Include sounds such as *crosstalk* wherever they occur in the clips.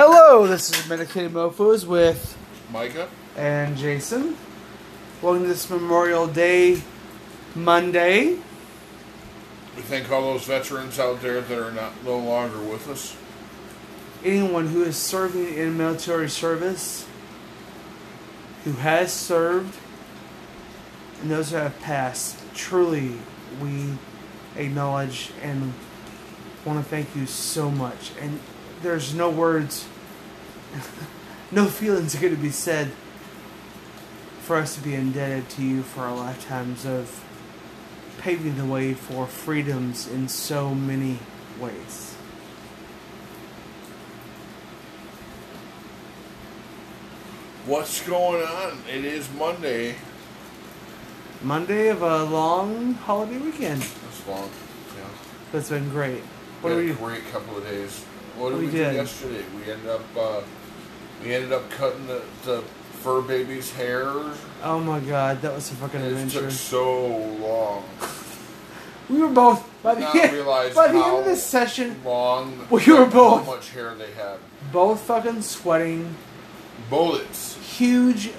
Hello, this is Medicated Mofos with Micah? and Jason. Welcome to this Memorial Day Monday. We thank all those veterans out there that are not no longer with us. Anyone who is serving in military service, who has served, and those who have passed, truly we acknowledge and want to thank you so much. And there's no words, *laughs* no feelings are going to be said for us to be indebted to you for our lifetimes of paving the way for freedoms in so many ways. What's going on? It is Monday. Monday of a long holiday weekend. That's long. Yeah. That's been great. What We had we a great couple of days. What did We we, did. do yesterday? We ended up uh, we ended up cutting the, the fur baby's hair. Oh my god, that was a fucking And it took so long. We were both by the, end, by the end of this session, Long. We were both- How much hair they had. both fucking sweating, Bullets huge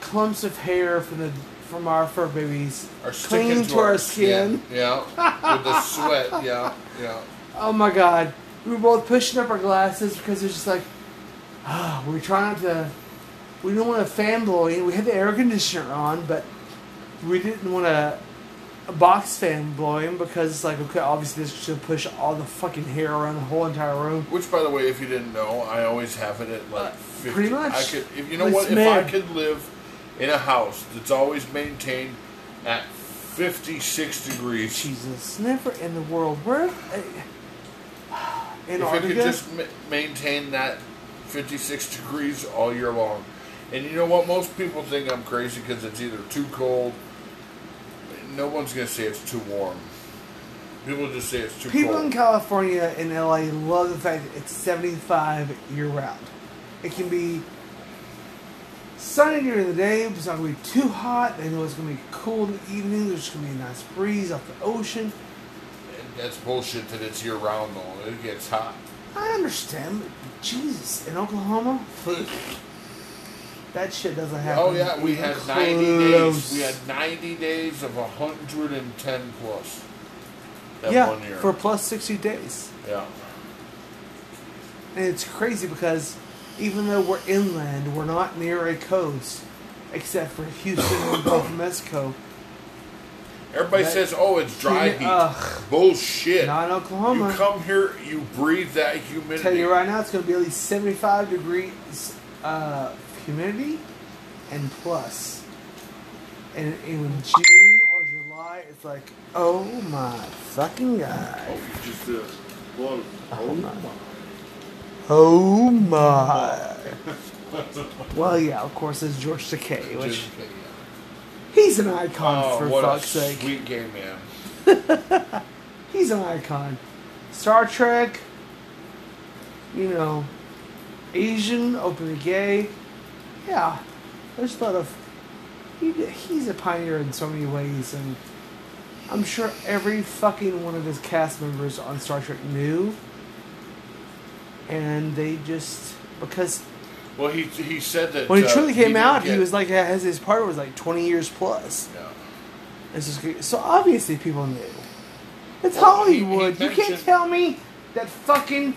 clumps of hair from the from our fur babies are clinging to, to our skin. Yeah. With the sweat. *laughs* Yeah. Yeah. Oh my god. We were both pushing up our glasses because it was just like, ah, we were trying not to. We didn't want a fan blowing. We had the air conditioner on, but we didn't want a, a box fan blowing because it's like, okay, obviously this should push all the fucking hair around the whole entire room. Which, by the way, if you didn't know, I always have it at like Uh, 50. pretty much. I could, if you know It's what, if I could live in a house that's always maintained at 56 degrees, Jesus, never in the world. Where? Uh, if Antarctica? could just ma- maintain that 56 degrees all year long. And you know what? Most people think I'm crazy because it's either too cold. No one's gonna say it's too warm. People just say it's too People cold. in California and LA love the fact that it's 75 year round. It can be sunny during the day, but it's not going to be too hot. They know it's going to be cool in the evening. There's going to be a nice breeze off the ocean. And that's bullshit that it's year round though. It gets hot. I understand, but Jesus, in Oklahoma, that shit doesn't happen. Oh yeah, we had 90 days. We had 90 days of 110 plus. That yeah, one year. for plus 60 days. yeah. And it's crazy because even though we're inland, we're not near a coast, except for Houston and Gulf of Mexico. Everybody That- says, "Oh, it's dry heat." Ugh. Bullshit. Not in Oklahoma. you come here, you breathe that humidity. tell you right now, it's going to be at least 75 degrees uh, humidity and plus. And in June or July, it's like, oh my fucking god. Oh, you just uh, blown. Oh my. Oh my. *laughs* well, yeah, of course, it's George Takei, which Just- yeah. He's an icon Oh, for what fuck's a sake. sweet gay man. *laughs* He's an icon. Star Trek, you know, Asian, openly gay. Yeah, there's a lot of. He, he's a pioneer in so many ways, and I'm sure every fucking one of his cast members on Star Trek knew. And they just. Because Well, he he said that when he uh, truly came didn't out, he was like, his, his partner was like 20 years plus. Yeah. Just so obviously people knew. It's Well, he- he Hollywood. you can't tell me that fucking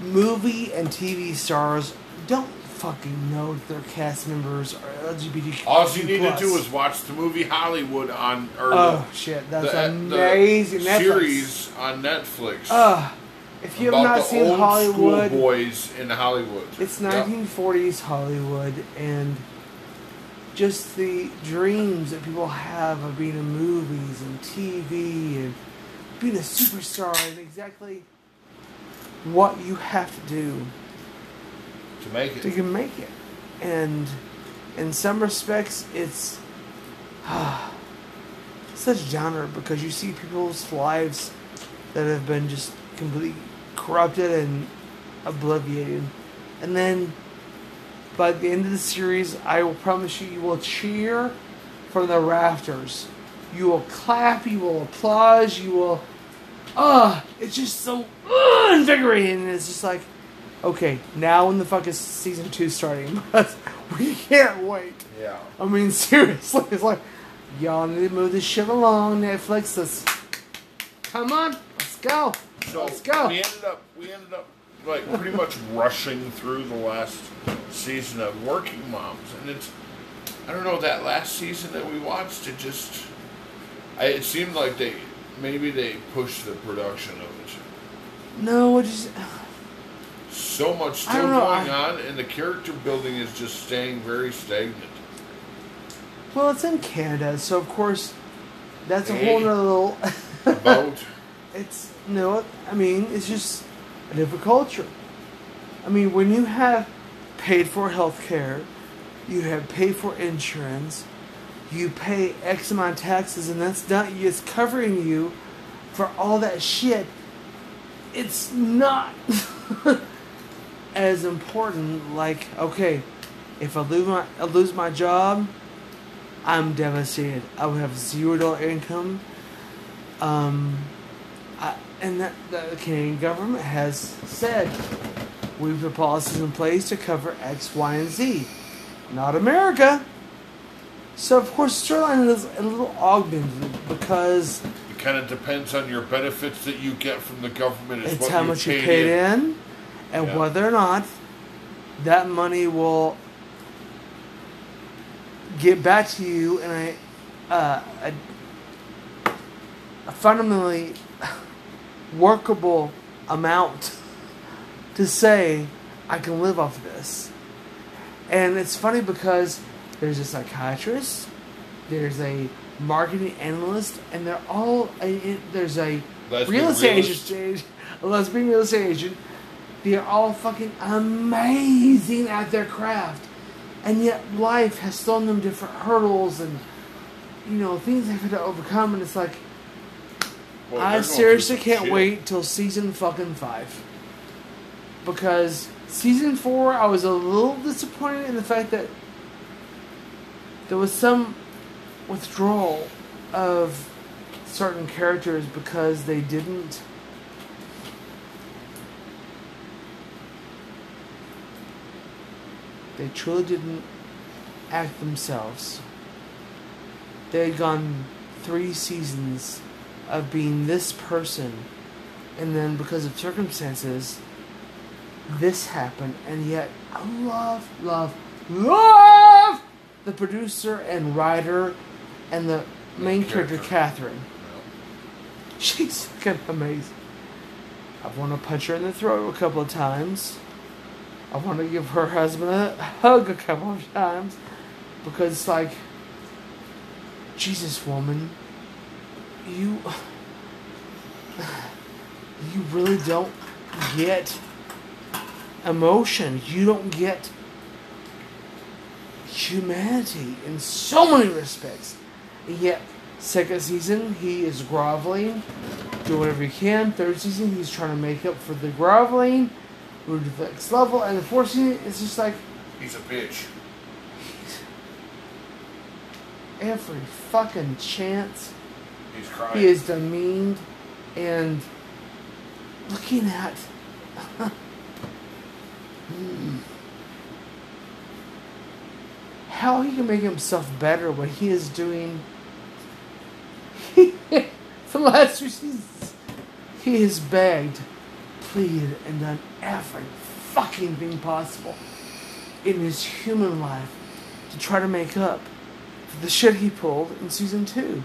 movie and TV stars don't fucking know that their cast members are LGBTQ. All you need to do is watch the movie Hollywood on or Oh the, shit, that's the, amazing. the Netflix. series on Netflix. Ugh. If you have not seen Hollywood, boys in Hollywood. It's Yeah. 1940s Hollywood and just the dreams that people have of being in movies and TV and being a superstar and exactly what you have to do to make to it. can make it. And in some respects, it's ah, such genre because you see people's lives that have been just completely corrupted and obliviated. And then by the end of the series, I will promise you, you will cheer from the rafters. You will clap, you will applaud, you will. Ah, it's just so uh, invigorating. And it's just like, okay, now when the fuck is season two starting? *laughs* we can't wait. Yeah. I mean, *laughs* seriously, it's like, y'all need to move this shit along, Netflix. Let's come on, let's go, So let's go. we ended up we ended up like pretty much rushing through the last season of Working Moms, and it's I don't know that last season that we watched. It just I, it seemed like they maybe they pushed the production of it. No, it just *sighs* So much still know, going I- on, and the character building is just staying very stagnant. well, it's in Canada, so of course, that's a Hey. whole nother little. About *laughs* it's no, I mean, it's just a different culture. I mean, when you have paid for health care, you have paid for insurance, you pay X amount of taxes, and that's not it's covering you for all that shit. It's not *laughs* as important. Like, okay, if I lose my I lose my job, I'm devastated. I would have zero dollar income. Um, and that the Canadian government has said we've put policies in place to cover X, Y, and Z. Not America. So of course, storyline is a little augmented because it kind of depends on your benefits that you get from the government. It's what how you much you paid paid in, and Yeah. whether or not that money will get back to you in a, uh, a fundamentally workable amount to say I can live off this. And it's funny because there's a psychiatrist, there's a marketing analyst, and they're all a, there's a Lesbian real estate realist. agent, a lesbian real estate agent. They're all fucking amazing at their craft, and yet life has thrown them different hurdles and you know things they've had to overcome. And it's like Well, I seriously can't shit. wait till season fucking five. Because season four, I was a little disappointed in the fact that there was some withdrawal of certain characters because they didn't. They truly didn't act themselves. They had gone three seasons of being this person, and then because of circumstances, this happened, and yet I love, love, love the producer and writer and the main character, character. Catherine. She's fucking amazing. I want to punch her in the throat a couple of times. I want to give her husband a hug a couple of times because it's like, Jesus, woman, you, you really don't get emotion. You don't get humanity in so many respects. And yet, second season, he is groveling, do whatever he can. Third season, he's trying to make up for the groveling, move to the next level. And the fourth season, it's just like He's a bitch. every fucking chance He's crying. he is demeaned and looking at. How he can make himself better when he is doing *laughs* the last seasons he has begged pleaded and done every fucking thing possible in his human life to try to make up for the shit he pulled in season two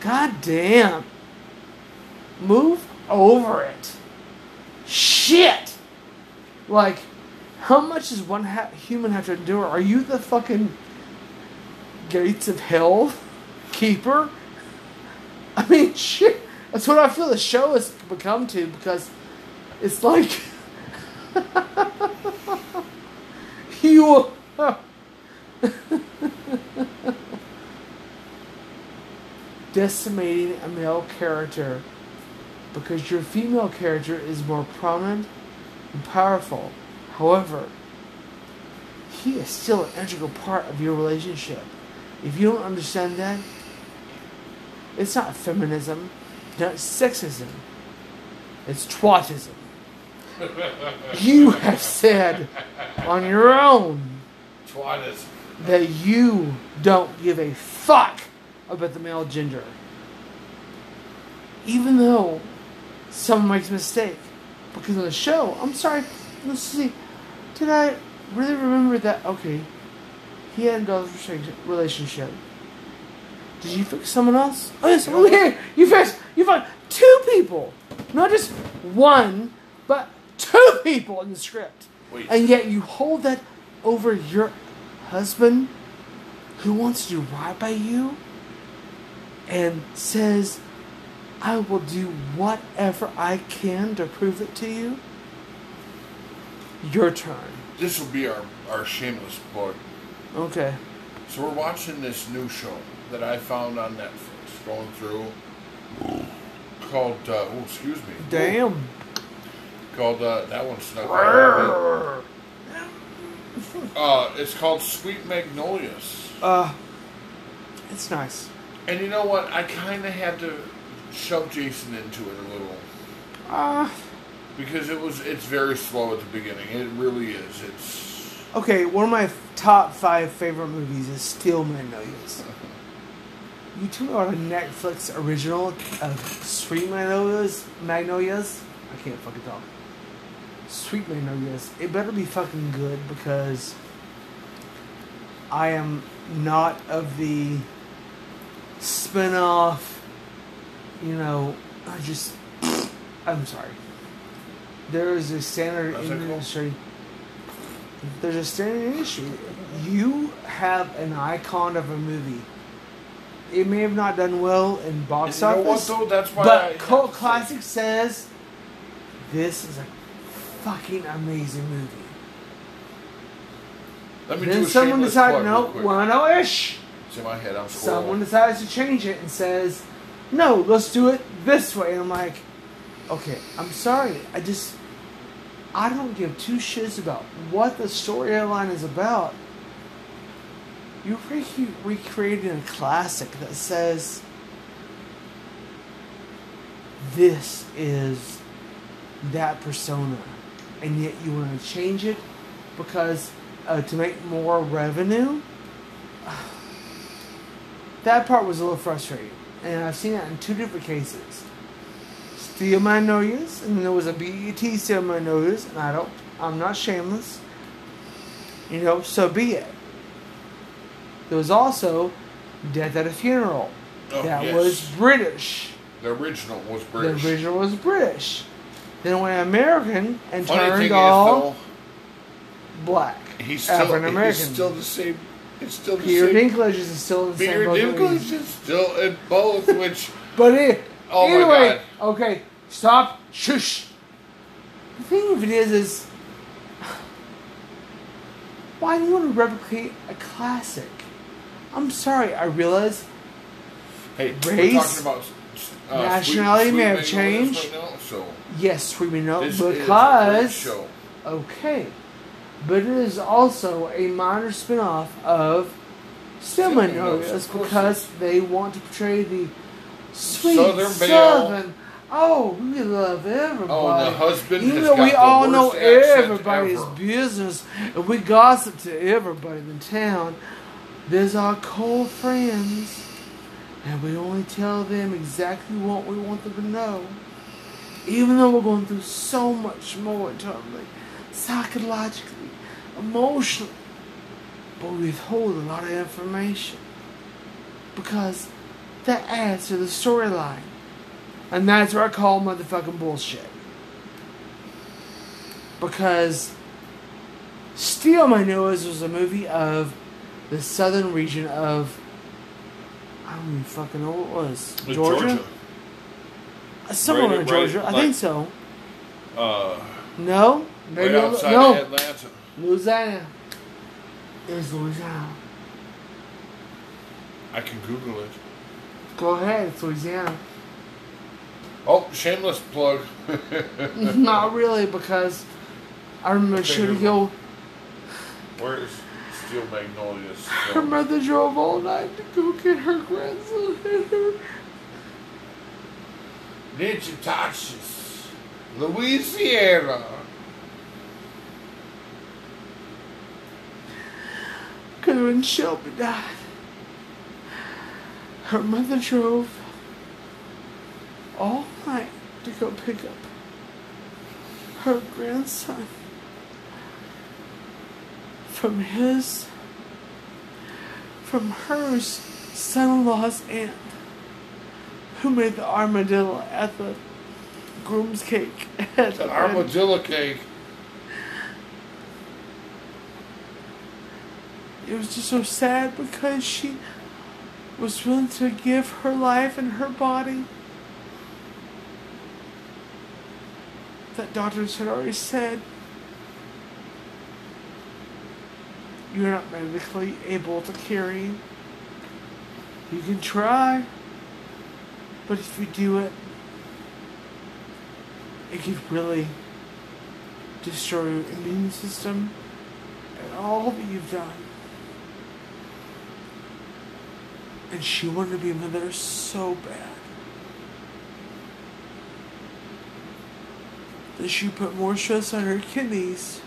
god damn move over it shit like how much does one ha- human have to endure? Are you the fucking gates of hell keeper? I mean, *laughs* shit. That's what I feel the show has become to because it's like *laughs* you. Decimating a male character because your female character is more prominent and powerful. However, he is still an integral part of your relationship. If you don't understand that, it's not feminism, not sexism, it's twatism. *laughs* you have said on your own Twice. that you don't give a fuck about the male gender. Even though someone makes a mistake. Because on the show, I'm sorry, let's see. Did I really remember that? Okay. He had a daughter's relationship. Did you fix someone else? Oh, yes, over here! You fixed, you found two people! Not just one, but two people in the script. Wait. And yet you hold that over your husband who wants to do right by you and says, I will do whatever I can to prove it to you. Your turn. This will be our, our shameless plug. Okay. So we're watching this new show that I found on Netflix, going through, called, uh, oh, excuse me. Damn. Called, uh, that one snuck out. Uh, it's called Sweet Magnolias. Uh, it's nice. And you know what? I kind of had to shove Jason into it a little. Uh, Because it was, it's very slow at the beginning. It really is. It's, okay, one of my top five favorite movies is Steel Magnolias. *laughs* You me about a Netflix original of Sweet Magnolias. Magnolias. I can't fucking talk. Sweet Magnolias. It better be fucking good because I am not of the spin-off. You know, I just. I'm sorry. There is a standard That's cool. industry. There's a standard industry. You have an icon of a movie. It may have not done well in box you know what, office, though? That's why I but have cult classic says this is a fucking amazing movie. let me do Then someone decides, no, one ish. In my head. I'm Someone decides to change it and says, no, let's do it this way. And I'm like, okay, I'm sorry. I just, I don't give two shits about what the storyline is about. You're re- recreating a classic that says, this is that persona. And yet you want to change it because uh, to make more revenue? That part was a little frustrating. And I've seen that in two different cases. Steel Magnolias, and there was a BET my Magnolias, and I don't, I'm not shameless. You know, so be it. There was also Death at a Funeral. Oh, that yes. was British. The original was British. The original was British. Then it went American and Funny turned all is, black. he's still, African he's American. still the same. It's still the Peter same. Dinklage is still in the Peter same boat that we- Dinklage is still in both, which *laughs* But it, Oh my anyway, God. okay, stop, shush. The thing of it is, is *sighs* why do you want to replicate a classic? I'm sorry, I realize hey, Race, we're talking about uh, nationality may have changed. Right now, so yes, we know this is a great because show. okay, but it is also a minor spin-off of Steel Steel Magnolias, Magnolias of because they want to portray the sweet Southern. Oh, we love everybody. Oh, the husband Even has though we all know everybody's ever. business and we gossip to everybody in town, there's our cold friends, and we only tell them exactly what we want them to know. Even though we're going through so much more internally, psychologically, emotionally, but we withhold a lot of information because that adds to the storyline. And that's what I call motherfucking bullshit. Because Steel Magnolias was a movie of the southern region of I don't even fucking know what it was. It's Georgia? Uh, Somewhere Right- in right, Georgia. I like- think so. Uh, No? Maybe li- outside no. Atlanta. Louisiana. It was Louisiana. I can Google it. Go ahead, it's Louisiana. Oh, shameless plug. *laughs* *laughs* Not really, because I remember Okay, shooting Google. go. Where is Steel Magnolias? *laughs* Her mother drove all night to go get her grandson. Ninja Louisiana. When Shelby died, her mother drove all night to go pick up her grandson from his from her son-in-law's aunt who made the armadillo at the groom's cake. *laughs* At the armadillo cake. Was just so sad because she was willing to give her life and her body. That doctors had already said you're not medically able to carry. You can try, but if you do it, it could really destroy your immune system and all that you've done. And she wanted to be a mother so bad. That she put more stress on her kidneys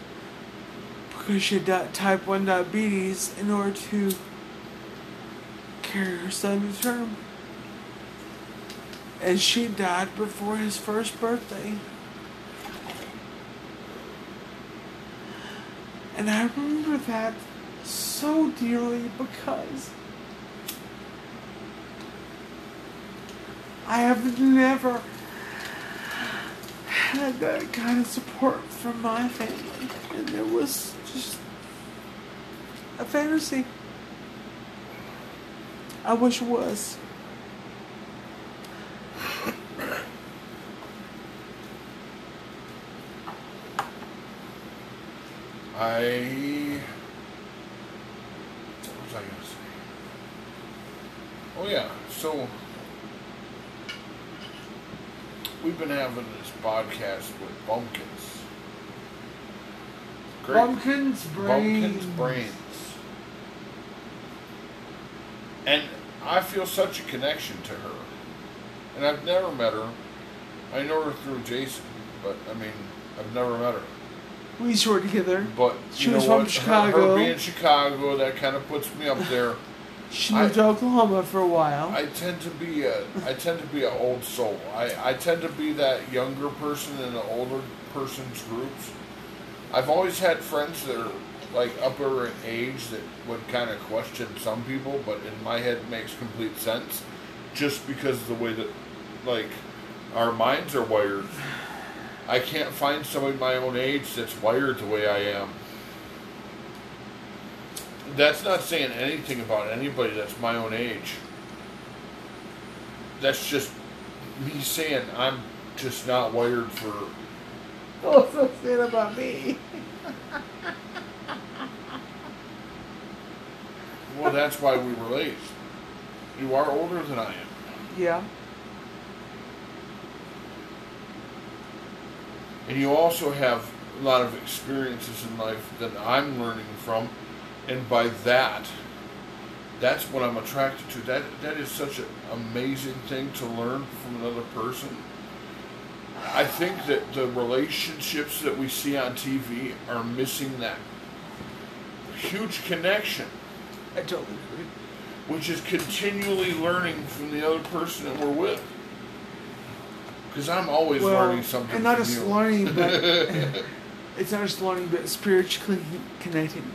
because she had type 1 diabetes in order to carry her son to term. And she died before his first birthday. And I remember that so dearly because I have never had that kind of support from my family. And it was just a fantasy. I wish it was. I. What was I going to say? Oh, yeah. So. We've been having this podcast with Bumpkins. Great. Bumpkins brains. Bumpkins brains. And I feel such a connection to her. And I've never met her. I know her through Jason, but I mean, I've never met her. We used to work together. But She you know was from what? Her- Chicago. Her, being Chicago, that kind of puts me up there. *laughs* She moved to Oklahoma for a while. I tend to be a I tend to be an old soul. I, I tend to be that younger person in the older person's groups. I've always had friends that are like upper in age that would kind of question some people, but in my head it makes complete sense, just because of the way that like our minds are wired. I can't find somebody my own age that's wired the way I am. That's not saying anything about anybody that's my own age. That's just me saying I'm just not wired for. *laughs* What's that saying about me? Well, that's why we relate. You are older than I am. Yeah. And you also have a lot of experiences in life that I'm learning from. And by that, that's what I'm attracted to. That that is such an amazing thing to learn from another person. I think that the relationships that we see on TV are missing that huge connection, I totally agree. which is continually learning from the other person that we're with. Because I'm always learning something. and not from just you. learning, *laughs* but it's not just learning, but spiritually connecting.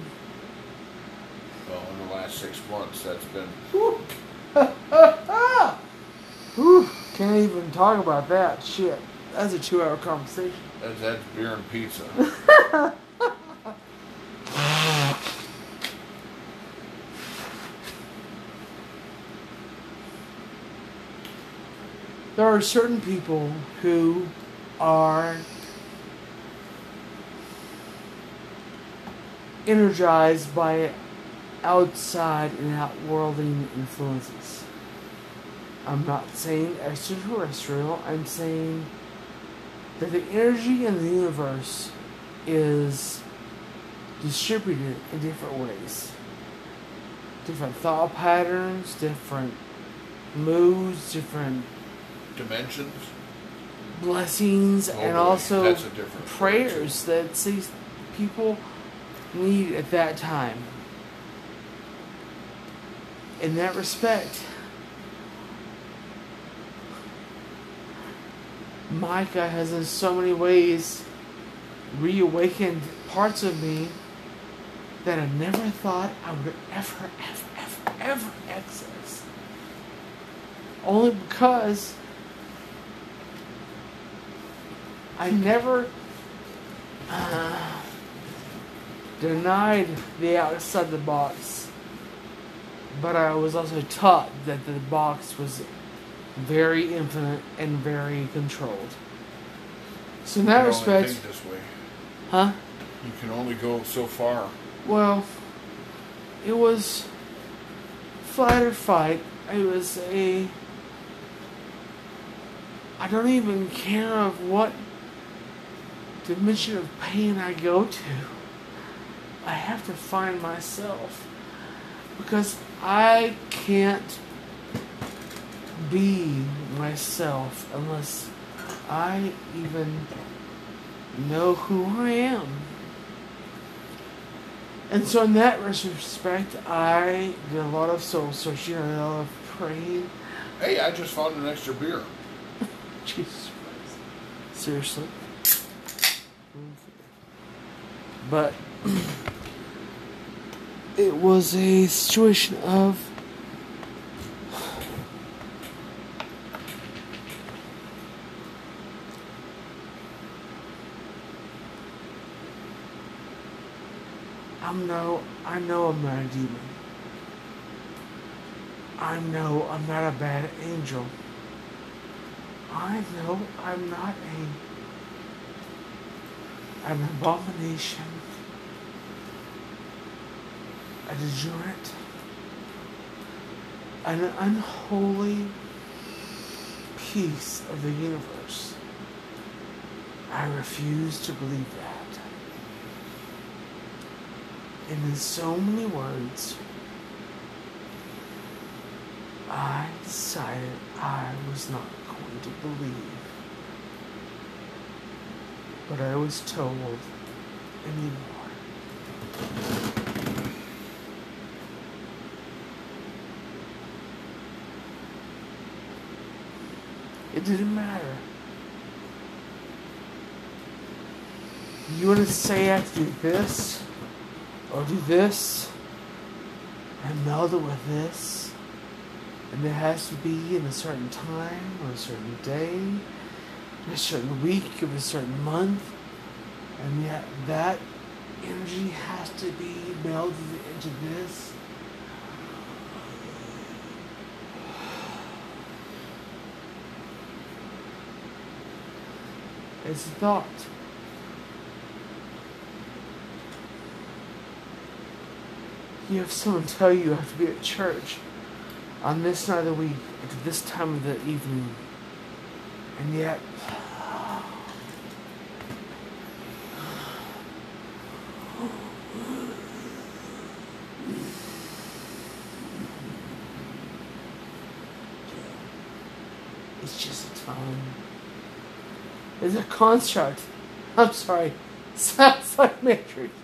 Well, in the last six months, that's been Whew. Whew. *laughs* Can't even talk about that. Shit. That's a two-hour conversation. that's, that's beer and pizza. *laughs* There are certain people who are energized by outside and outworlding influences. I'm not saying extraterrestrial, I'm saying that the energy in the universe is distributed in different ways. Different thought patterns, different moods, different Dimensions. blessings, Oh, and also that's a different story, prayers that these people need at that time. In that respect, Micah has in so many ways reawakened parts of me that I never thought I would ever, ever, ever, ever access. Only because I never uh, denied the outside the box, but I was also taught that the box was very infinite and very controlled. So in that You can only respect, think this way. huh? You can only go so far. Well, it was fight or fight. It was a. I don't even care of what dimension of pain I go to. I have to find myself. Because I can't be myself unless I even know who I am. And so, in that respect, I did a lot of soul searching, and a lot of praying. Hey, I just found an extra beer. *laughs* Jesus Christ. Seriously. Mm. But *clears throat* it was a situation of I'm no I know I'm not a demon. I know I'm not a bad angel. I know I'm not a an abomination, a degenerate, an unholy piece of the universe. I refuse to believe that. And in so many words, I decided I was not going to believe. But I was told anymore. It didn't matter. You want to say I have to do this or do this and meld it with this? And it has to be in a certain time, or a certain day, a certain week, of a certain month. And yet that energy has to be melded into this. A thought. You have someone tell you you have to be at church on this night of the week at this time of the evening. And yet, it's just a time. It's a construct. I'm sorry. Sounds like Matrix.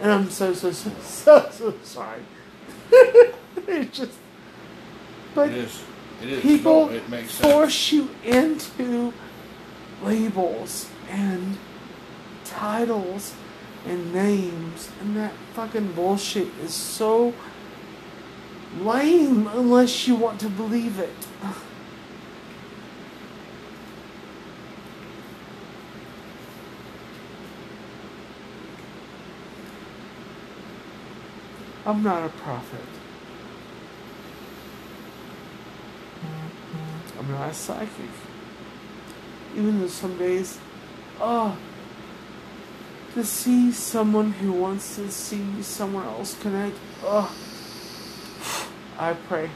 And I'm so, so, so, so, so sorry. *laughs* it's just. But It is. It is. people no, it makes sense. force you into labels and titles and names, and that fucking bullshit is so lame unless you want to believe it. *laughs* I'm not a prophet. I'm not a psychic. Even though some days, oh, to see someone who wants to see someone else connect, oh, I pray.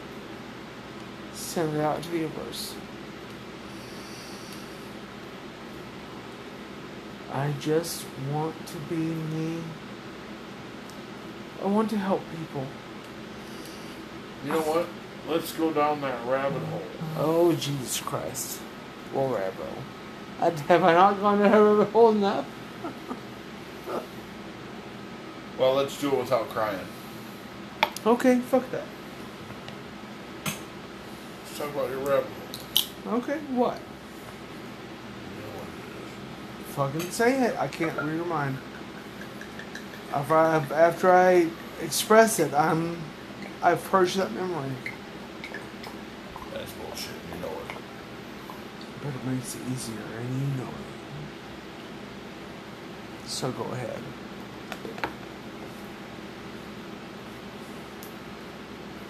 Send it out to the universe. I just want to be me. I want to help people. You know what? Let's go down that rabbit hole. Oh, Jesus Christ. Well, rabbit I, have I not gone down a rabbit hole enough? Well, let's do it without crying. Okay, fuck that. Let's talk about your rebel. Okay, what? You know what it is. Fucking say it. I can't read your mind. After I, after I express it, I'm I've purged that memory. That's bullshit. You know it. But it makes it easier, and you know it. So go ahead.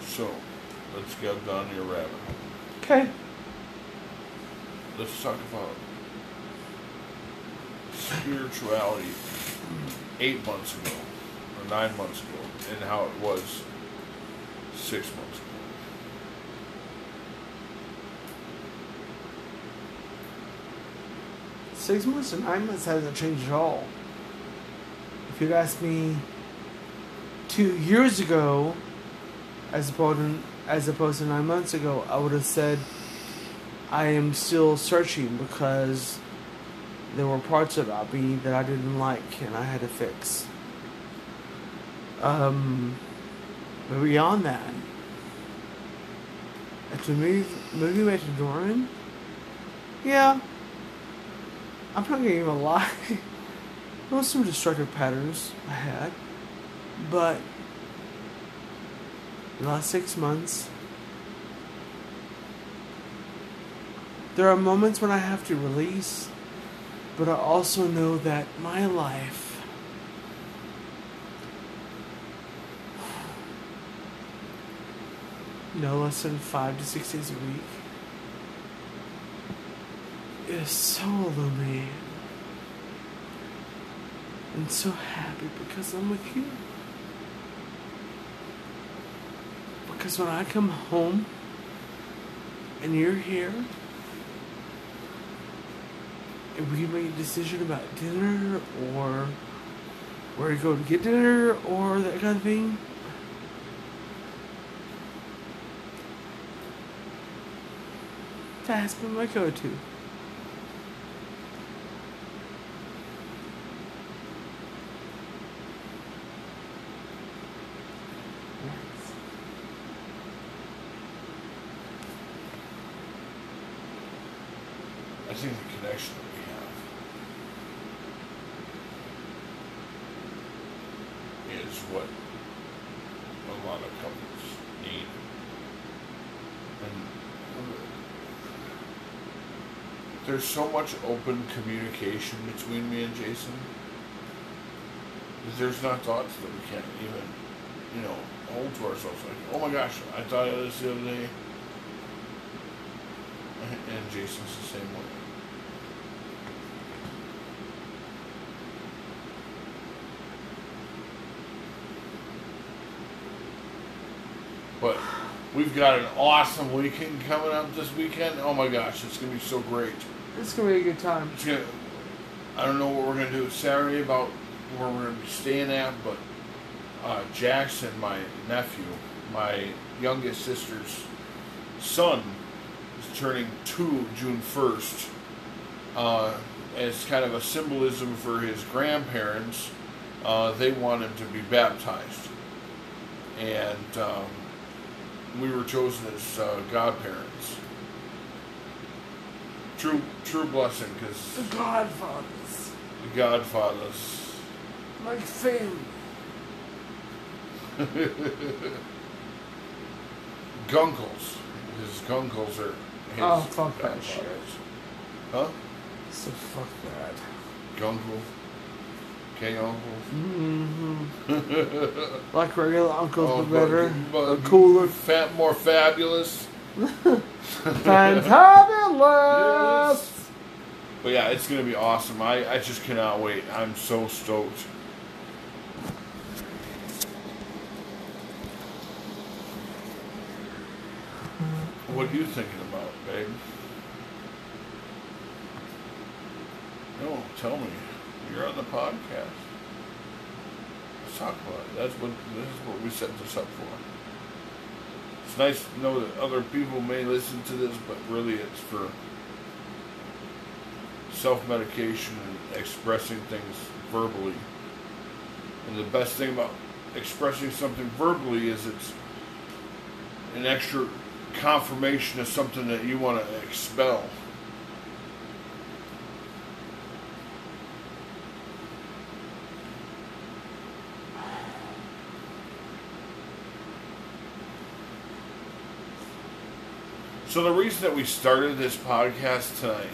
So, let's go down your rabbit hole. Okay. Let's talk about spirituality eight months ago, or nine months ago, and how it was six months ago. Six months to nine months hasn't changed at all. If you asked me two years ago, as opposed to, as opposed to nine months ago, I would have said I am still searching because there were parts about me that I didn't like and I had to fix. Um, but beyond that, after moving moving back to Doran, yeah, I'm not gonna even lie. *laughs* There was some destructive patterns I had, but the last six months, there are moments when I have to release, but I also know that my life. No less than five to six days a week is so illuminating and so happy because I'm with you. Because when I come home and you're here, we can make a decision about dinner or where to go to get dinner or that kind of thing. That has been my go to. I think the connection that we have is what a lot of couples need. And there's so much open communication between me and Jason there's not thoughts that we can't even, you know, hold to ourselves. Like, oh my gosh, I thought of this the other day. *laughs* And Jason's the same way. But we've got an awesome weekend coming up this weekend. Oh my gosh, it's gonna be so great. It's gonna be a good time. It's gonna. I don't know what we're gonna do Saturday about where we're gonna be staying at, but uh, Jackson, my nephew, my youngest sister's son, is turning two June first. Uh, as kind of a symbolism for his grandparents, uh, they want him to be baptized, and um, we were chosen as uh, godparents. True, true blessing, because The Godfathers. the Godfathers. Like family. *laughs* Gunkles. His gunkles are his Oh, fuck that shit. Huh? So fuck that. Gunkle. King uncles. Mm-hmm. *laughs* like regular uncles, Oh, but better. but cooler. Fat, more fabulous. *laughs* Fantabulous! But yeah, it's gonna be awesome. I, I just cannot wait. I'm so stoked. What are you thinking about, babe? No, tell me. You're on the podcast. Let's talk about it. That's what this is what we set this up for. It's nice to know that other people may listen to this, but really it's for self medication and expressing things verbally. And the best thing about expressing something verbally is it's an extra confirmation of something that you want to expel. So the reason that we started this podcast tonight,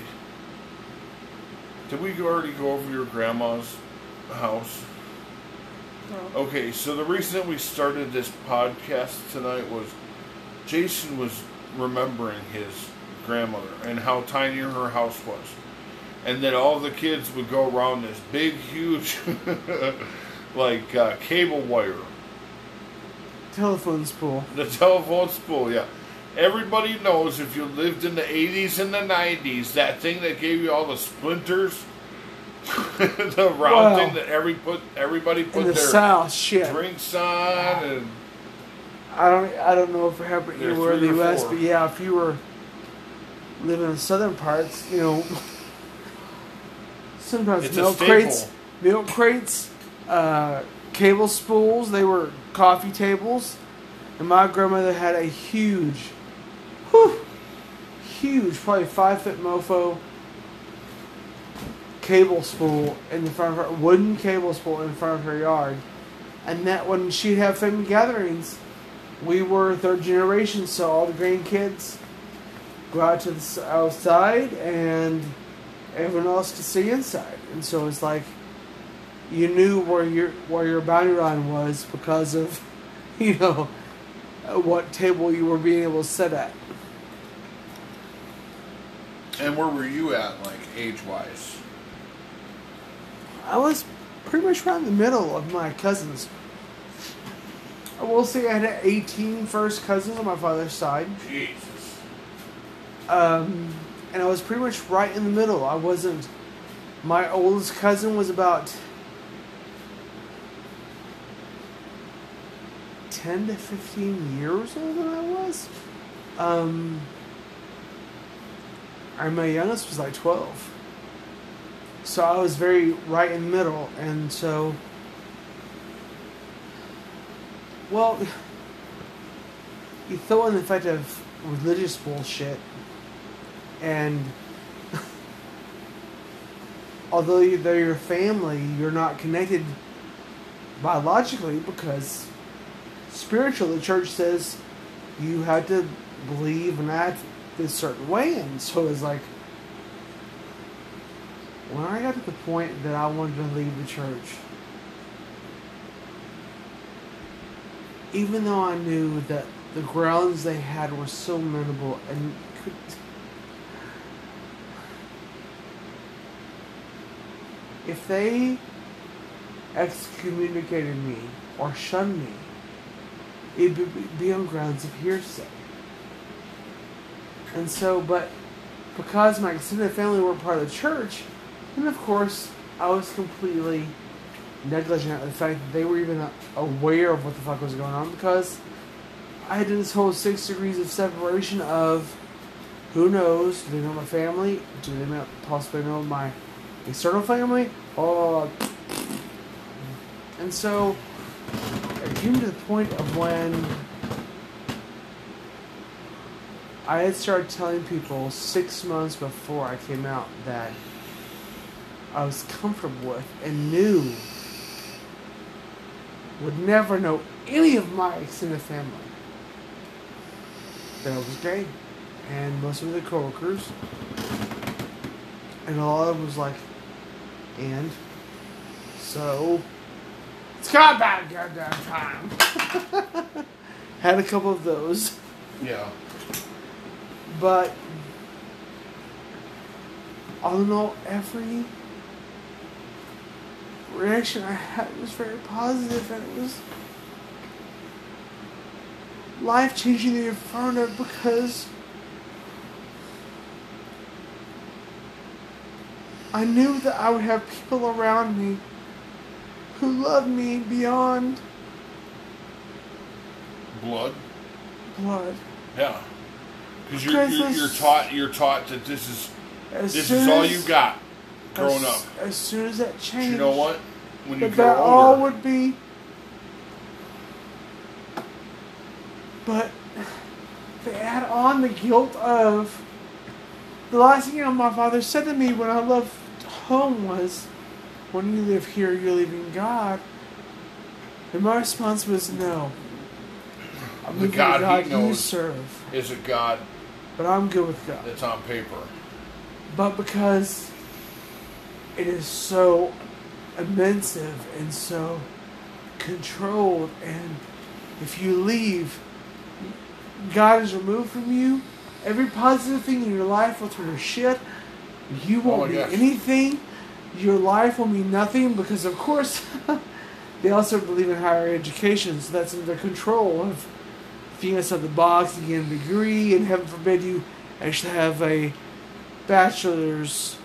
did we already go over your grandma's house? No. Okay, so the reason that we started this podcast tonight was Jason was remembering his grandmother and how tiny her house was. And that all the kids would go around this big, huge, *laughs* like uh, cable wire. Telephone spool. The telephone spool, yeah. Everybody knows if you lived in the 80s and the 90s, that thing that gave you all the splinters, *laughs* the round Wow. thing that every put everybody put In the their South, shit. drinks on, and I don't. I don't know if it happened anywhere in the U.S., but yeah, if you were living in the southern parts, you know, *laughs* sometimes It's milk crates, milk crates, uh, cable spools. They were coffee tables, and my grandmother had a huge, whew, huge, probably five foot mofo cable spool in front of her wooden cable spool in front of her yard, and that when she'd have family gatherings, we were third generation, so all the grandkids go out to the outside, and everyone else could see inside, and so it's like you knew where your where your boundary line was because of *laughs* you know what table you were being able to sit at. And where were you at, like age wise? I was pretty much right in the middle of my cousins. I will say I had 18 first cousins on my father's side. Jesus. Um, and I was pretty much right in the middle. I wasn't. My oldest cousin was about 10 to 15 years older than I was. Um, and my youngest was like 12. So I was very right in the middle. And so. Well, you throw in the fact of religious bullshit and *laughs* although they're your family, you're not connected biologically because spiritual, the church says you have to believe and act this certain way, and so it's like when I got to the point that I wanted to leave the church, even though I knew that the grounds they had were so minimal and could if they excommunicated me or shunned me, it would be on grounds of hearsay. And so, but because my extended family weren't part of the church, then of course I was completely negligent of the fact that they were even aware of what the fuck was going on because I had this whole six degrees of separation of who knows, do they know my family? Do they know, possibly know my external family? Oh, and so it came to the point of when I had started telling people six months before I came out that I was comfortable with and knew would never know any of my extended family that I was gay. And most of the coworkers and a lot of them was like, and so it's got about goddamn time. *laughs* Had a couple of those, Yeah. But all in all, every reaction I had was very positive, and it was life changing the inferno because I knew that I would have people around me who loved me beyond Blood. blood. Yeah. Because you're, you're, you're taught you're taught that this is this is all you got growing as, up. As soon as that But changed, you know what? When you that grow that all older, would be. But they add on the guilt of the last thing my father said to me when I left home was, "When you live here, you're leaving God." And my response was, "No." I'm The God he God you knows. serve, Is a God but I'm good with God. It's on paper. but because it is so immense and so controlled and if you leave god is removed from you every positive thing in your life will turn to shit you Oh won't be gosh. anything your life will mean nothing because of course *laughs* they also believe in higher education so that's in their control of you outside the box you get a degree and heaven forbid you actually have a bachelor's,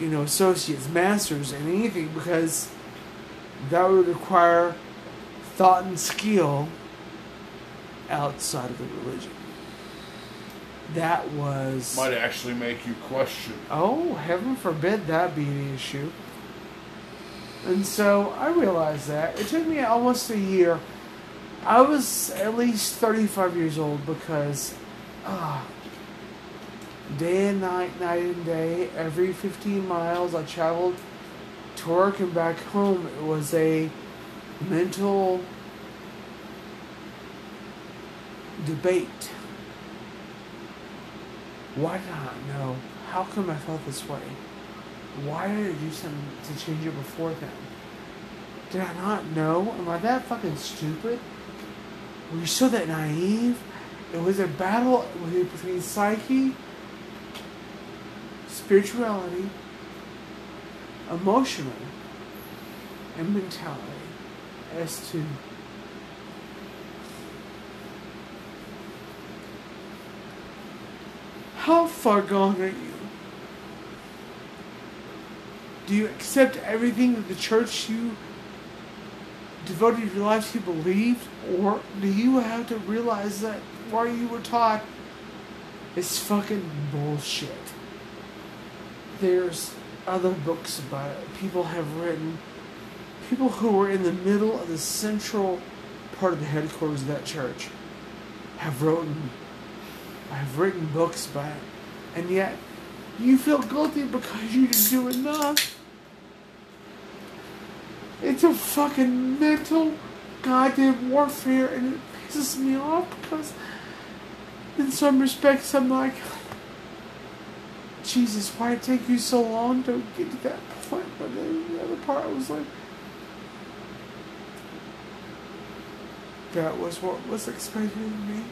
you know, associates, masters and anything because that would require thought and skill outside of the religion. That was Might actually make you question. oh heaven forbid that be the issue. And so I realized that it took me almost a year. I was at least thirty-five years old because, ah, day and night, night and day, every 15 miles I traveled to work and back home. It was a mental debate. Why did I not know? How come I felt this way? Why did I do something to change it before then? Did I not know? Am I that fucking stupid? Were you so that naive? It was a battle between psyche spirituality, emotional, and mentality as to how far gone are you? Do you accept everything that the church you devoted your life to believed, or do you have to realize that what you were taught is fucking bullshit? there's other books about it. People have written, people who were in the middle of the central part of the headquarters of that church have written, I have written books about it, and yet you feel guilty because you didn't do enough. It's a fucking mental goddamn warfare, and it pisses me off because, in some respects, I'm like. Jesus, why take you so long to get to that point? But then the other part I was like, that was what was expected of me.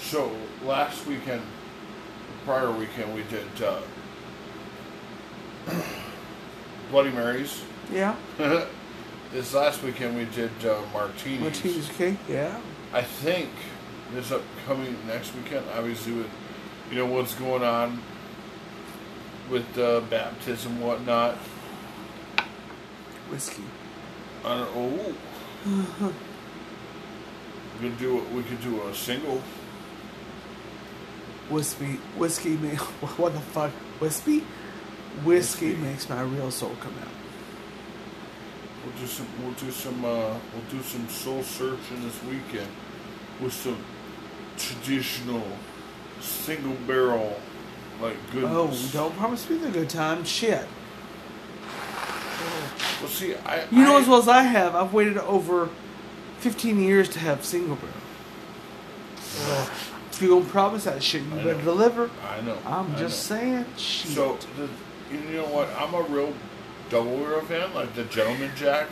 So last weekend, prior weekend, we did uh, *clears throat* Bloody Marys. Yeah, *laughs* this last weekend we did uh, martinis. Martinez okay? Yeah. I think this upcoming next weekend, obviously with you know what's going on with uh, baptism whatnot. Whiskey. I don't oh. *laughs* we could do we could do a single. Whiskey. Whiskey. *laughs* What the fuck? Whiskey. Whiskey Whiskey. makes my real soul come out. We'll do some. We'll do some. Uh, we'll do some soul searching this weekend with some traditional single barrel, like Oh, goodness. don't promise me the good time. Shit. Well, see, I. You know I, as well as I have, I've waited over 15 years to have single barrel. If you're gonna promise that shit, you I better know. deliver. I know. I'm I just know. saying. Shit. So, the, you know what? I'm a real double barrel fan, like the Gentleman Jack,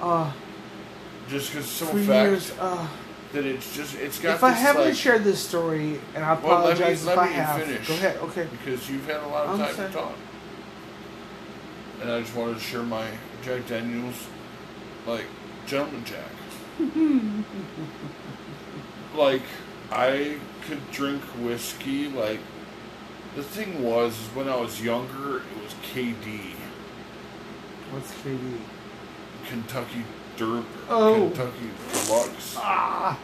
uh, just because for simple fact years, uh, that it's just it's got. if I haven't like, shared this story, and I apologize Well, let me- apologize let if I me have, finish. go ahead. Okay. because you've had a lot of I'm time to talk. And I just wanted to share my Jack Daniels, like, Gentleman Jack. *laughs* like, I could drink whiskey, like, the thing was, is when I was younger, it was KD, What's KD? Kentucky Derp, Oh. Kentucky Deluxe. Ah,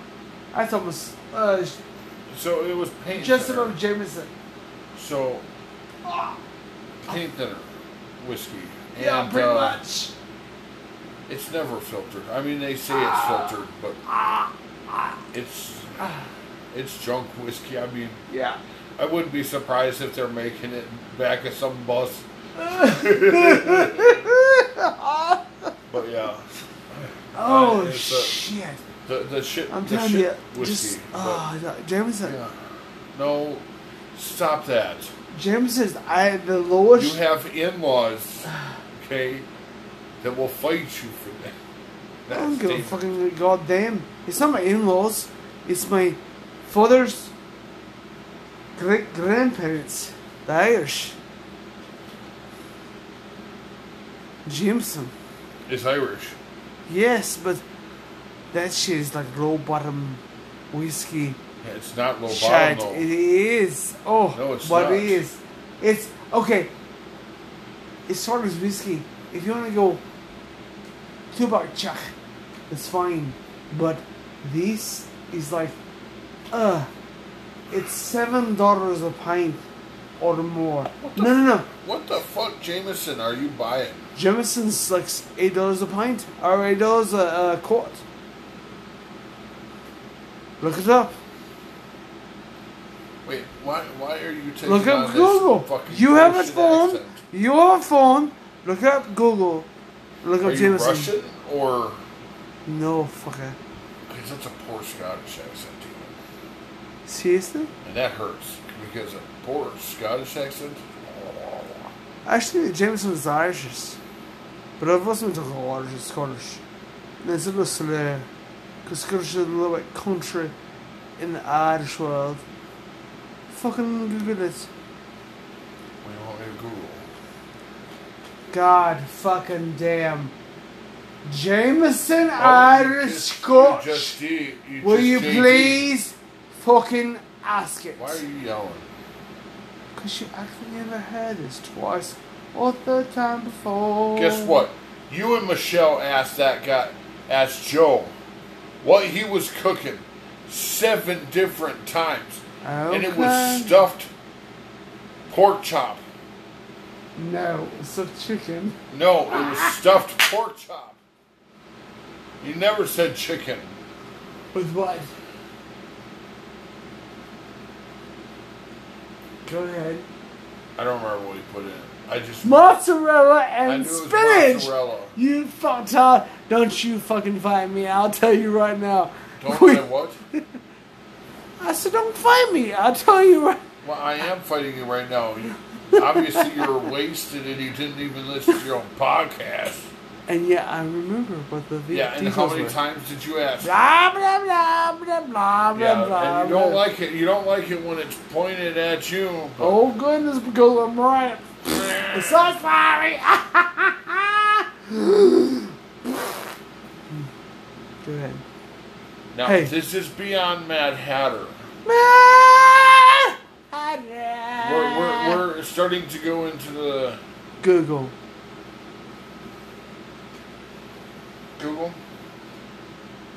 that's almost uh, So it was paint just thinner. above Jameson. So, paint thinner whiskey. Yeah, And, pretty uh, much. It's never filtered. I mean, they say it's filtered, but it's It's junk whiskey. I mean, Yeah. I wouldn't be surprised if they're making it back at some bus. But yeah, Oh a- shit! the the shit. I'm the telling shit you, whiskey. just but- oh, no, Jameson. yeah. No, stop that. Jameson's I the lowest. You have in-laws, *sighs* okay, that will fight you for that. I don't That's give a fucking goddamn. It's not my in-laws. It's my father's great grandparents, the Irish. Jameson. It's Irish. Yes, but that shit is like low bottom whiskey. Yeah, It's not low Shit, bottom though. it is. Oh, No, it's but not. it is. It's okay. It's sort of whiskey. If you want to go two buck chuck, it's fine. But this is like, uh, it's seven dollars a pint or more. No, no, no. What the fuck, Jameson, are you buying? Jameson's like eight dollars a pint or eight dollars a, a quart. Look it up. Wait, why why are you taking Look up this Google. fucking You have a phone. accent? You have a phone. Look up Google. Look Are up you Jameson. Russian or? No fucker. Because that's a poor Scottish accent, even. Seriously? and that hurts because a poor Scottish accent. Actually, Jameson's Irish. But I've also been talking Irish, Scottish. And it's a little. Because Scottish is a little bit country in the Irish world. Fucking Google it. We want me to Google. God fucking damn. Jameson Oh, Irish Scotch. You. You Will you JD. please fucking ask it? Why are you yelling? Because you actually never heard this twice or third time before. Guess what? You and Michelle asked that guy, asked Joe, what he was cooking seven different times, and it was stuffed pork chop. No, it's a chicken. No, it was stuffed pork chop. You never said chicken. With what? Go ahead. I don't remember what he put in. I just Mozzarella and knew it was spinach! mozzarella. You fucked Don't you fucking fight me. I'll tell you right now. Don't We- I what? *laughs* I said, don't fight me. I'll tell you right *laughs* Well, I am fighting you right now. You, obviously, you're wasted and you didn't even listen to your own podcast. And yeah, I remember what the Yeah, and details how many were. times did you ask? Blah, blah, blah, blah, blah, Yeah, blah, blah. and you don't blah. like it. You don't like it when it's pointed at you. but- Oh goodness, because I'm right. I'm *laughs* so sorry. *laughs* Go ahead. Now Hey. this is beyond Mad Hatter. We're, we're, we're starting to go into the Google. Google.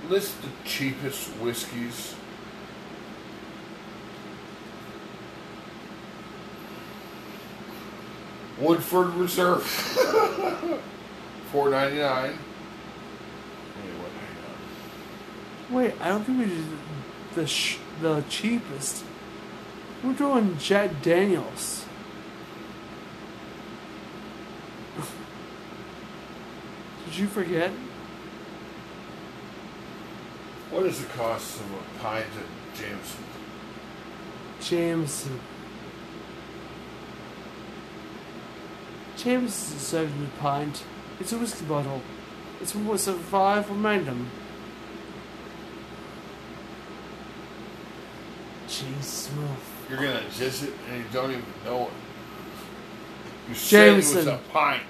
List the cheapest whiskeys. Woodford Reserve, *laughs* four ninety nine. Wait, I don't think we did the sh- the cheapest. We're doing Jack Daniels. *laughs* Did you forget? What is the cost of a pint at Jameson? Jameson. Jameson is a seven pint. It's a whiskey bottle. It's 1.75 for Magnum. Jeez, Smith. You're gonna jizz it and you don't even know it. You said it was a pint.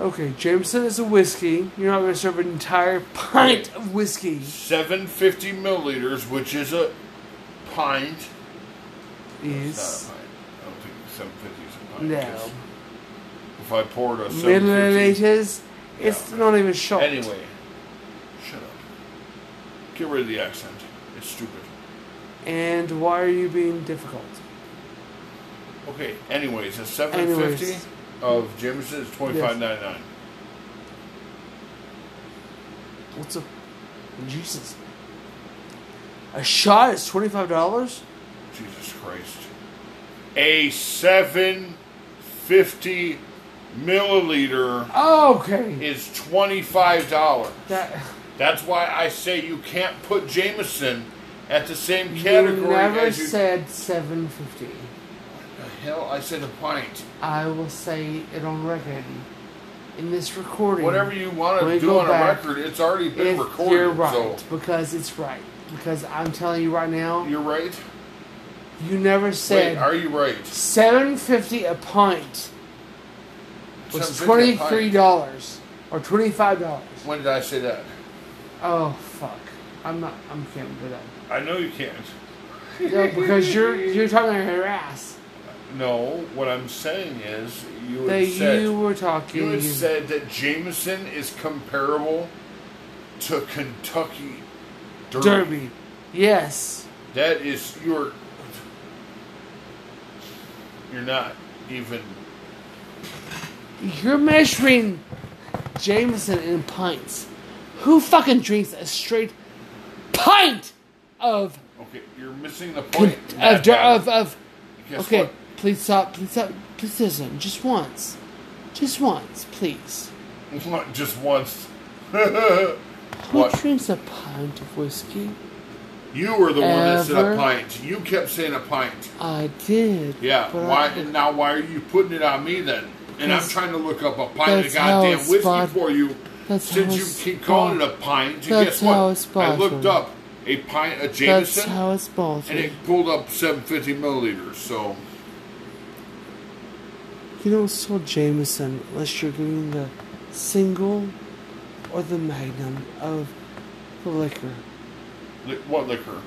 Okay, Jameson is a whiskey. You're not going to serve an entire pint of whiskey. 750 milliliters, which is a pint. Is It's not a pint. I don't think 750 is a pint. No. If I poured a 750. milliliters. It's Yeah. not even shot. Anyway, shut up. Get rid of the accent. It's stupid. And why are you being difficult? Okay, anyways, a 750 Anyways. Of Jameson is 25.99. What's up? Jesus. A shot is twenty five dollars. Jesus Christ. A 750 milliliter Okay. is $25. That That's why I say you can't put Jameson at the same you category never as you. said seven fifty. Hell? I said a pint. I will say it on record in this recording. Whatever you want to do on back. a record, it's already been recorded. you're right, So because it's right. Because I'm telling you right now, you're right. you never Wait, said are you right? seven fifty a pint, was is $7.50 a twenty three dollars or twenty five dollars. When did I say that? Oh fuck! I'm not. I'm can't do that. I know you can't. No, because you're you're talking out of your ass. No, what I'm saying is you That had said you were talking. you had said that Jameson is comparable to Kentucky Derby. Derby. Yes. That is you're you're not even You're measuring Jameson in pints. Who fucking drinks a straight pint of okay. You're missing the point. of, Matt der- Hatter. of of? Guess Okay, what? Please stop. Please stop. Please listen. Just once. Just once, please. Not Just once. Who What? drinks a pint of whiskey? You were the one that said Ever? a pint. You kept saying a pint. I did. Yeah. but Why? I- and now why are you putting it on me then? And I'm trying to look up a pint of that's how goddamn it's whiskey spot- for you. that's Since how you it's keep calling it spot- a pint, and That's guess what? how it's I looked up a pint of That's Jameson, how it's bottled. and it pulled up 750 milliliters. So You don't sell Jameson unless you're getting the single or the magnum of the liquor. li- what liquor?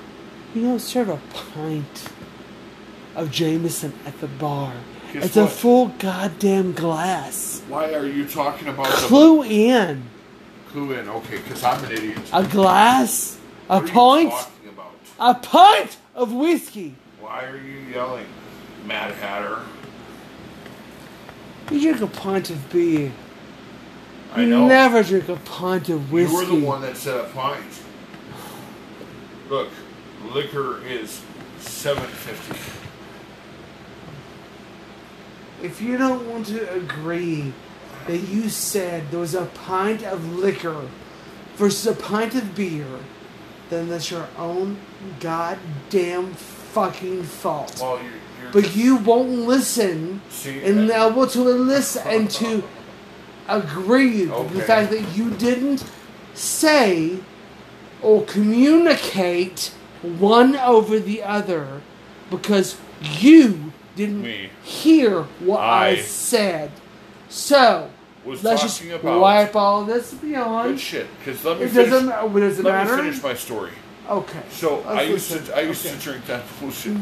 You don't serve a pint of Jameson at the bar. Guess it's a full goddamn glass. Why are you talking about the Clue in. clue in? Okay, because I'm an idiot. A glass, a What are you pint, talking about? a pint of whiskey. Why are you yelling, Mad Hatter? You drink a pint of beer. I You know. never drink a pint of whiskey. You were the one that said a pint. Look, liquor is seven fifty. If you don't want to agree that you said there was a pint of liquor versus a pint of beer, then that's your own goddamn fucking fault. Well, you're But you won't listen and uh, able to listen *laughs* and to agree with the fact that you didn't say or communicate one over the other because you didn't Me. hear what I, I said. So was let's just wipe all this beyond. good shit. Because let me It finish. doesn't. Does it let matter? me finish my story. Okay. So Let's I used listen. to I used Okay. to drink that bullshit.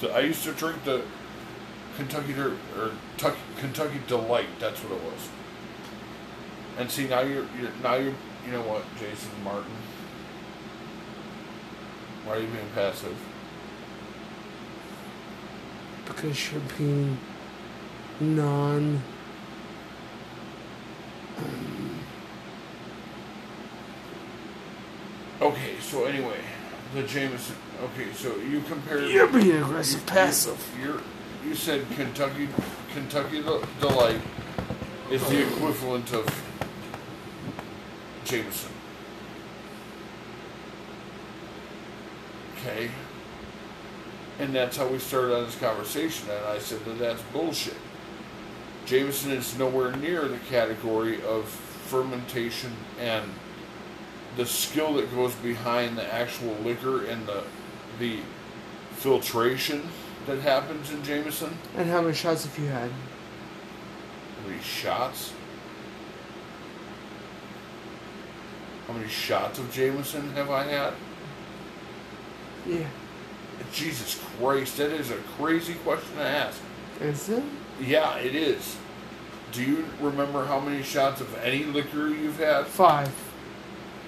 So I used to drink the Kentucky Der- or Tuck- Kentucky Delight. That's what it was. And see now you're, you're now you're you know what Jason Martin. Why are you being passive? Because you're being non. Okay, so anyway, the Jameson. Okay, so you compared. You're being aggressive, passive. You're, you said Kentucky Kentucky Del- Delight is the oh. equivalent of Jameson. Okay. And that's how we started on this conversation, and I said that that's bullshit. Jameson is nowhere near the category of fermentation and the skill that goes behind the actual liquor and the the filtration that happens in Jameson. And how many shots have you had? How many shots? How many shots of Jameson have I had? Yeah. Jesus Christ, that is a crazy question to ask. Is it? Yeah, it is. Do you remember how many shots of any liquor you've had? Five.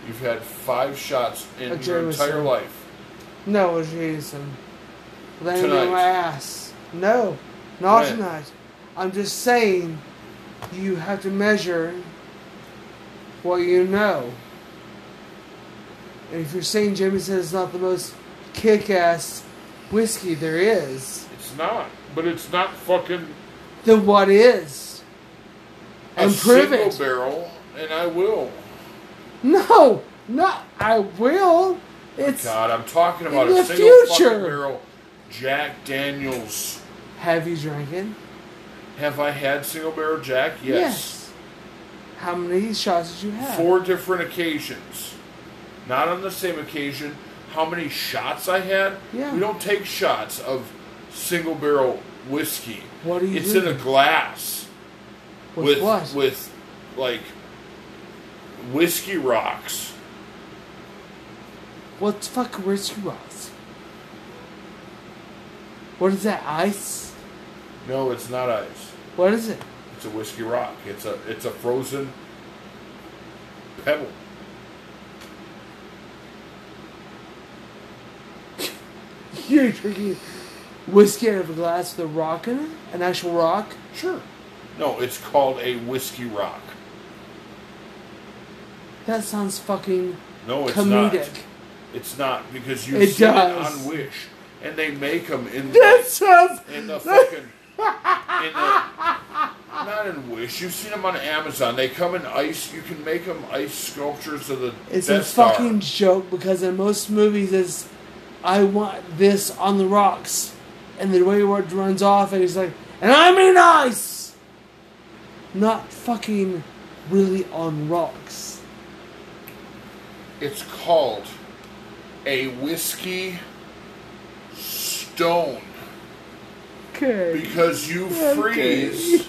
You've had five shots in your entire life. No, it's Jason. Landing Tonight. my ass. No, not When? tonight. I'm just saying you have to measure what you know. And if you're saying Jameson is not the most kick-ass whiskey there is, It's not, but it's not fucking then what is? a And prove single it. barrel, and I will. *laughs* No, no, I will. It's God, I'm talking about In a the single fucking future. barrel Jack Daniels. have you drank it? Have I had single barrel Jack? Yes. How many shots did you have? Four different occasions. Not on the same occasion. How many shots I had? Yeah. We don't take shots of single barrel whiskey. What do you It's in a glass With, with what? with like whiskey rocks. What's fucking whiskey rocks? What is that? Ice? No, it's not ice. What is it? It's a whiskey rock. It's a it's a frozen pebble. *laughs* You're drinking whiskey out of a glass with a rock in it? An actual rock? Sure. No, it's called a whiskey rock. That sounds fucking No, it's comedic. not. It's not because you It see it does. on Wish, and they make them in That the, sounds. in the *laughs* fucking in the not in Wish. You've seen them on Amazon. They come in ice. You can make them ice sculptures of the It's Death a Star. fucking joke because in most movies it's I want this on the rocks. And the way it runs off and he's like, and I mean ice Not fucking really on rocks. It's called a whiskey stone Okay. because you Okay. freeze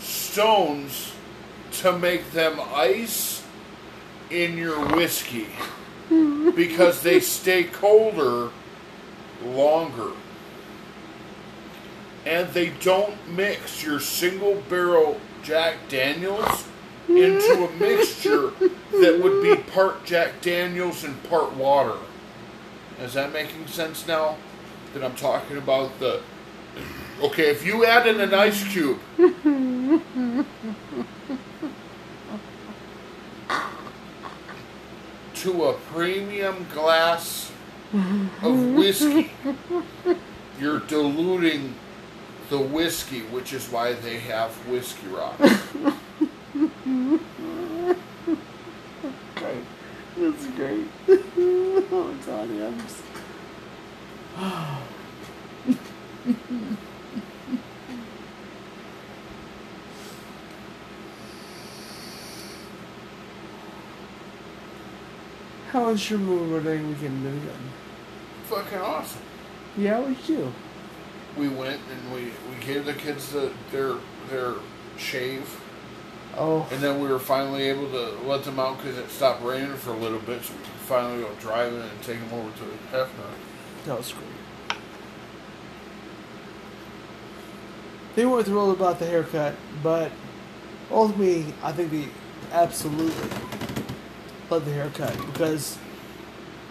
stones to make them ice in your whiskey because they stay colder longer. And they don't mix your single barrel Jack Daniels into a mixture that would be part Jack Daniels and part water. Is that making sense now? That I'm talking about the. Okay, if you add in an ice cube. *laughs* to a premium glass of whiskey, you're diluting the whiskey, which is why they have whiskey rock. *laughs* Great. That's great. *laughs* oh, Tony, I'm just... How was your Memorial Day weekend, Milligan? Fucking awesome. Yeah, what did you do? We went and we, we gave the kids the, their their shave, Oh, and then we were finally able to let them out because it stopped raining for a little bit, so we could finally go driving and take them over to Hefner. that was great. They weren't thrilled about the haircut, but ultimately, I think they absolutely loved the haircut because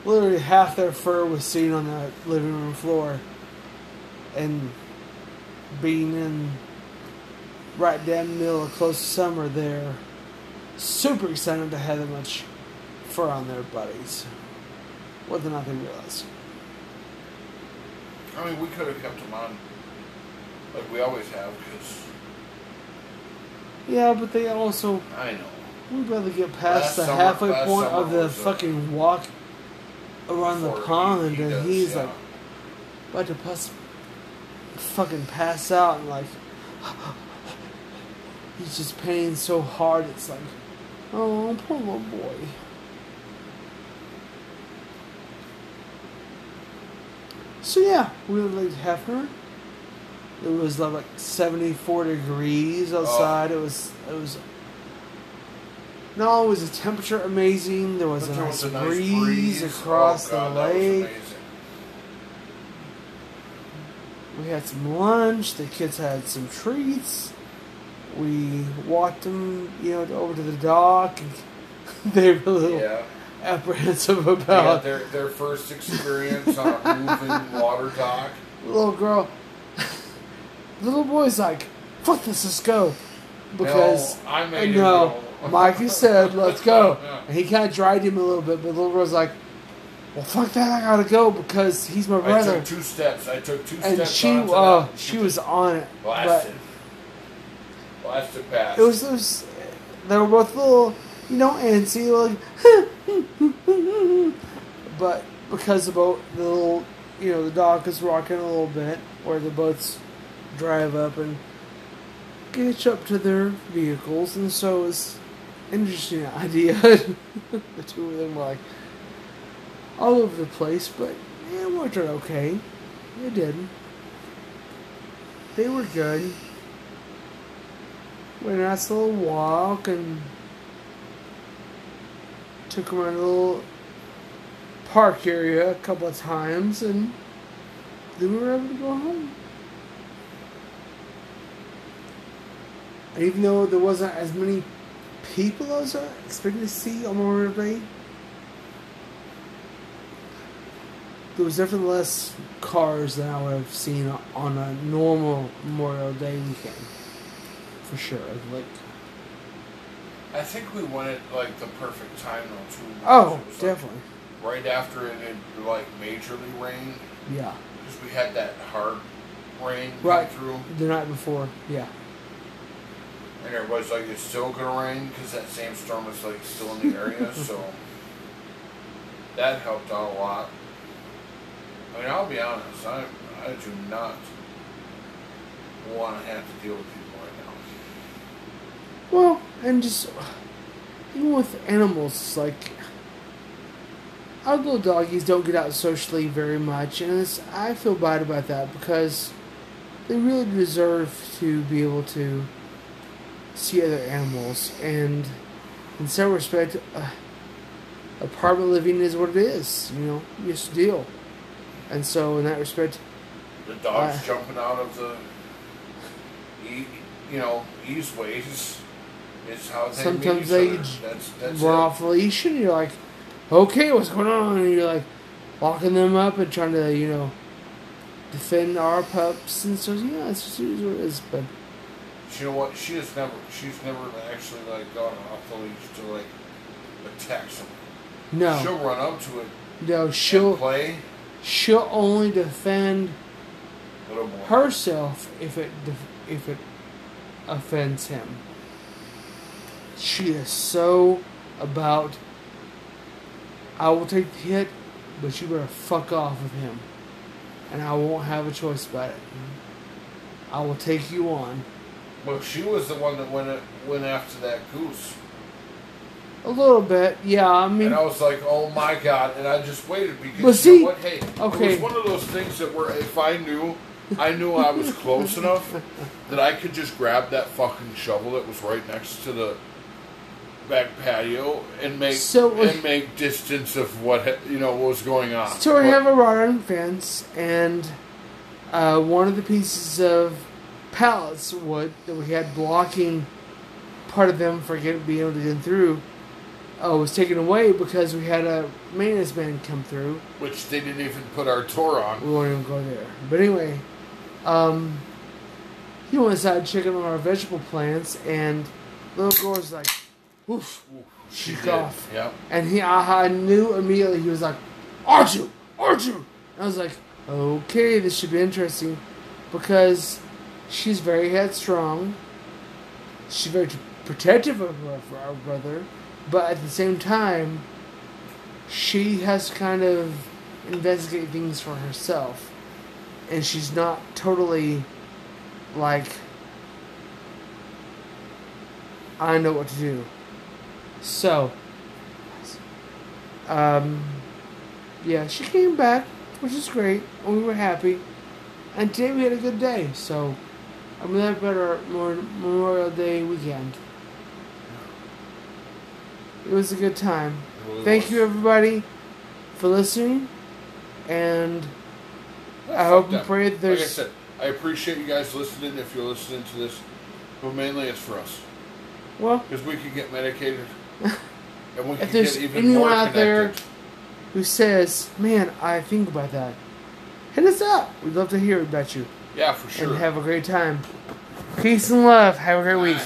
literally half their fur was seen on the living room floor, and being in right down the middle of close summer, they're super excited to have that much fur on their bodies. Whether or not they realize. I mean, we could have kept them on like we always have because Yeah, but they also I know. we'd rather get past Last the summer- halfway point of the fucking walk around the pond, he- he he's yeah. like about to pass, fucking pass out, and like he's just paying so hard. It's like, oh, poor little boy. So yeah, we were like Hefner. It was like seventy four degrees outside. Oh. It was it was. Not only was the temperature amazing, there was, a, nice was a nice breeze, breeze across Oh, God, the lake. We had some lunch. The kids had some treats. We walked them, you know, over to the dock. And *laughs* they were a little Yeah. apprehensive about their, their first experience on a *laughs* moving water dock. little girl. little boy's like, "Fuck this, let's go," because no, I made no. go. Micah said, "Let's go," *laughs* and he kind of dragged him a little bit. But the little girl's like, "Well, fuck that! I gotta go because he's my brother. I took two steps. I took two And steps. she, onto uh, she was on it, but past. it was, it was, they were both little, you know, antsy, like, *laughs* but because the boat, the little, you know, the dock is rocking a little bit, where the boats drive up and catch up to their vehicles, and so it's an interesting idea. *laughs* the two of them were like all over the place, but it worked out okay. It did. They were good. Went on a nice little walk and took a little park area a couple of times, and then we were able to go home. And even though there wasn't as many people as I expected to see on Memorial Day, there was definitely less cars than I would have seen on a normal Memorial Day weekend. For sure. Like, I think we went at like the perfect time though too. oh, was, like, definitely. right after it had like majorly rained Yeah. because we had that hard rain Right. through, The night before. Yeah. and everybody's like, "It's still gonna rain" because that same storm is like still in the area, *laughs* so that helped out a lot. I mean, I'll be honest, I I do not want to have to deal with people. Well, and just even with animals, like little doggies don't get out socially very much, and it's, I feel bad about that because they really deserve to be able to see other animals, and in some respect, uh, apartment living is what it is. You know, you just deal, and so in that respect, The dogs Uh, jumping out of the, you know, easeways is how they Sometimes they. That's that's run it. off the leash, and you're like, okay, what's going on? And you're like locking them up and trying to, you know, defend our pups. And so, yeah, it's just what it is. But You know what? She has never. She's never actually like gone off the leash to like attack someone. no, She'll run up to it no, she'll play she'll only defend a little more. herself if it if it offends him. She is so about. I will take the hit, but you better fuck off with him, and I won't have a choice about it. I will take you on Well, she was the one that went went after that goose, a little bit. Yeah, I mean, and I was like, "Oh my god!" And I just waited because But you see- know what? Hey, it okay. was one of those things that were if I knew, I knew I was close enough that I could just grab that fucking shovel that was right next to the back patio and make So- and make distance of what you know what was going on. So we have a wrought iron fence, and uh, one of the pieces of pallets wood that we had blocking part of them for getting being able to get through uh, was taken away because we had a maintenance man come through. which they didn't even put our tour on. We won't even go there. But anyway, um, he went inside checking on our vegetable plants, and little was like, "Oof." She Shook did. off. Yep. And he, I, I knew immediately. He was like, "Arju, Arju." And I was like, "Okay, this should be interesting," because she's very headstrong. She's very protective of her, of our brother, but at the same time, she has to kind of investigate things for herself, and she's not totally like. I know what to do. So, um, yeah, she came back, which is great, we were happy. And today we had a good day, so I'm glad about our Memor- Memorial Day weekend. It was a good time. Really Thank was. you, everybody, for listening, and I hope and pray that there's. Like I said, I appreciate you guys listening. If you're listening to this, but mainly it's for us well, because we can get medicated, *laughs* If there's get even anyone more out there- who says, "Man, I think about that," hit us up. We'd love to hear about you. Yeah, for sure. and have a great time. Peace and love. Have a great week.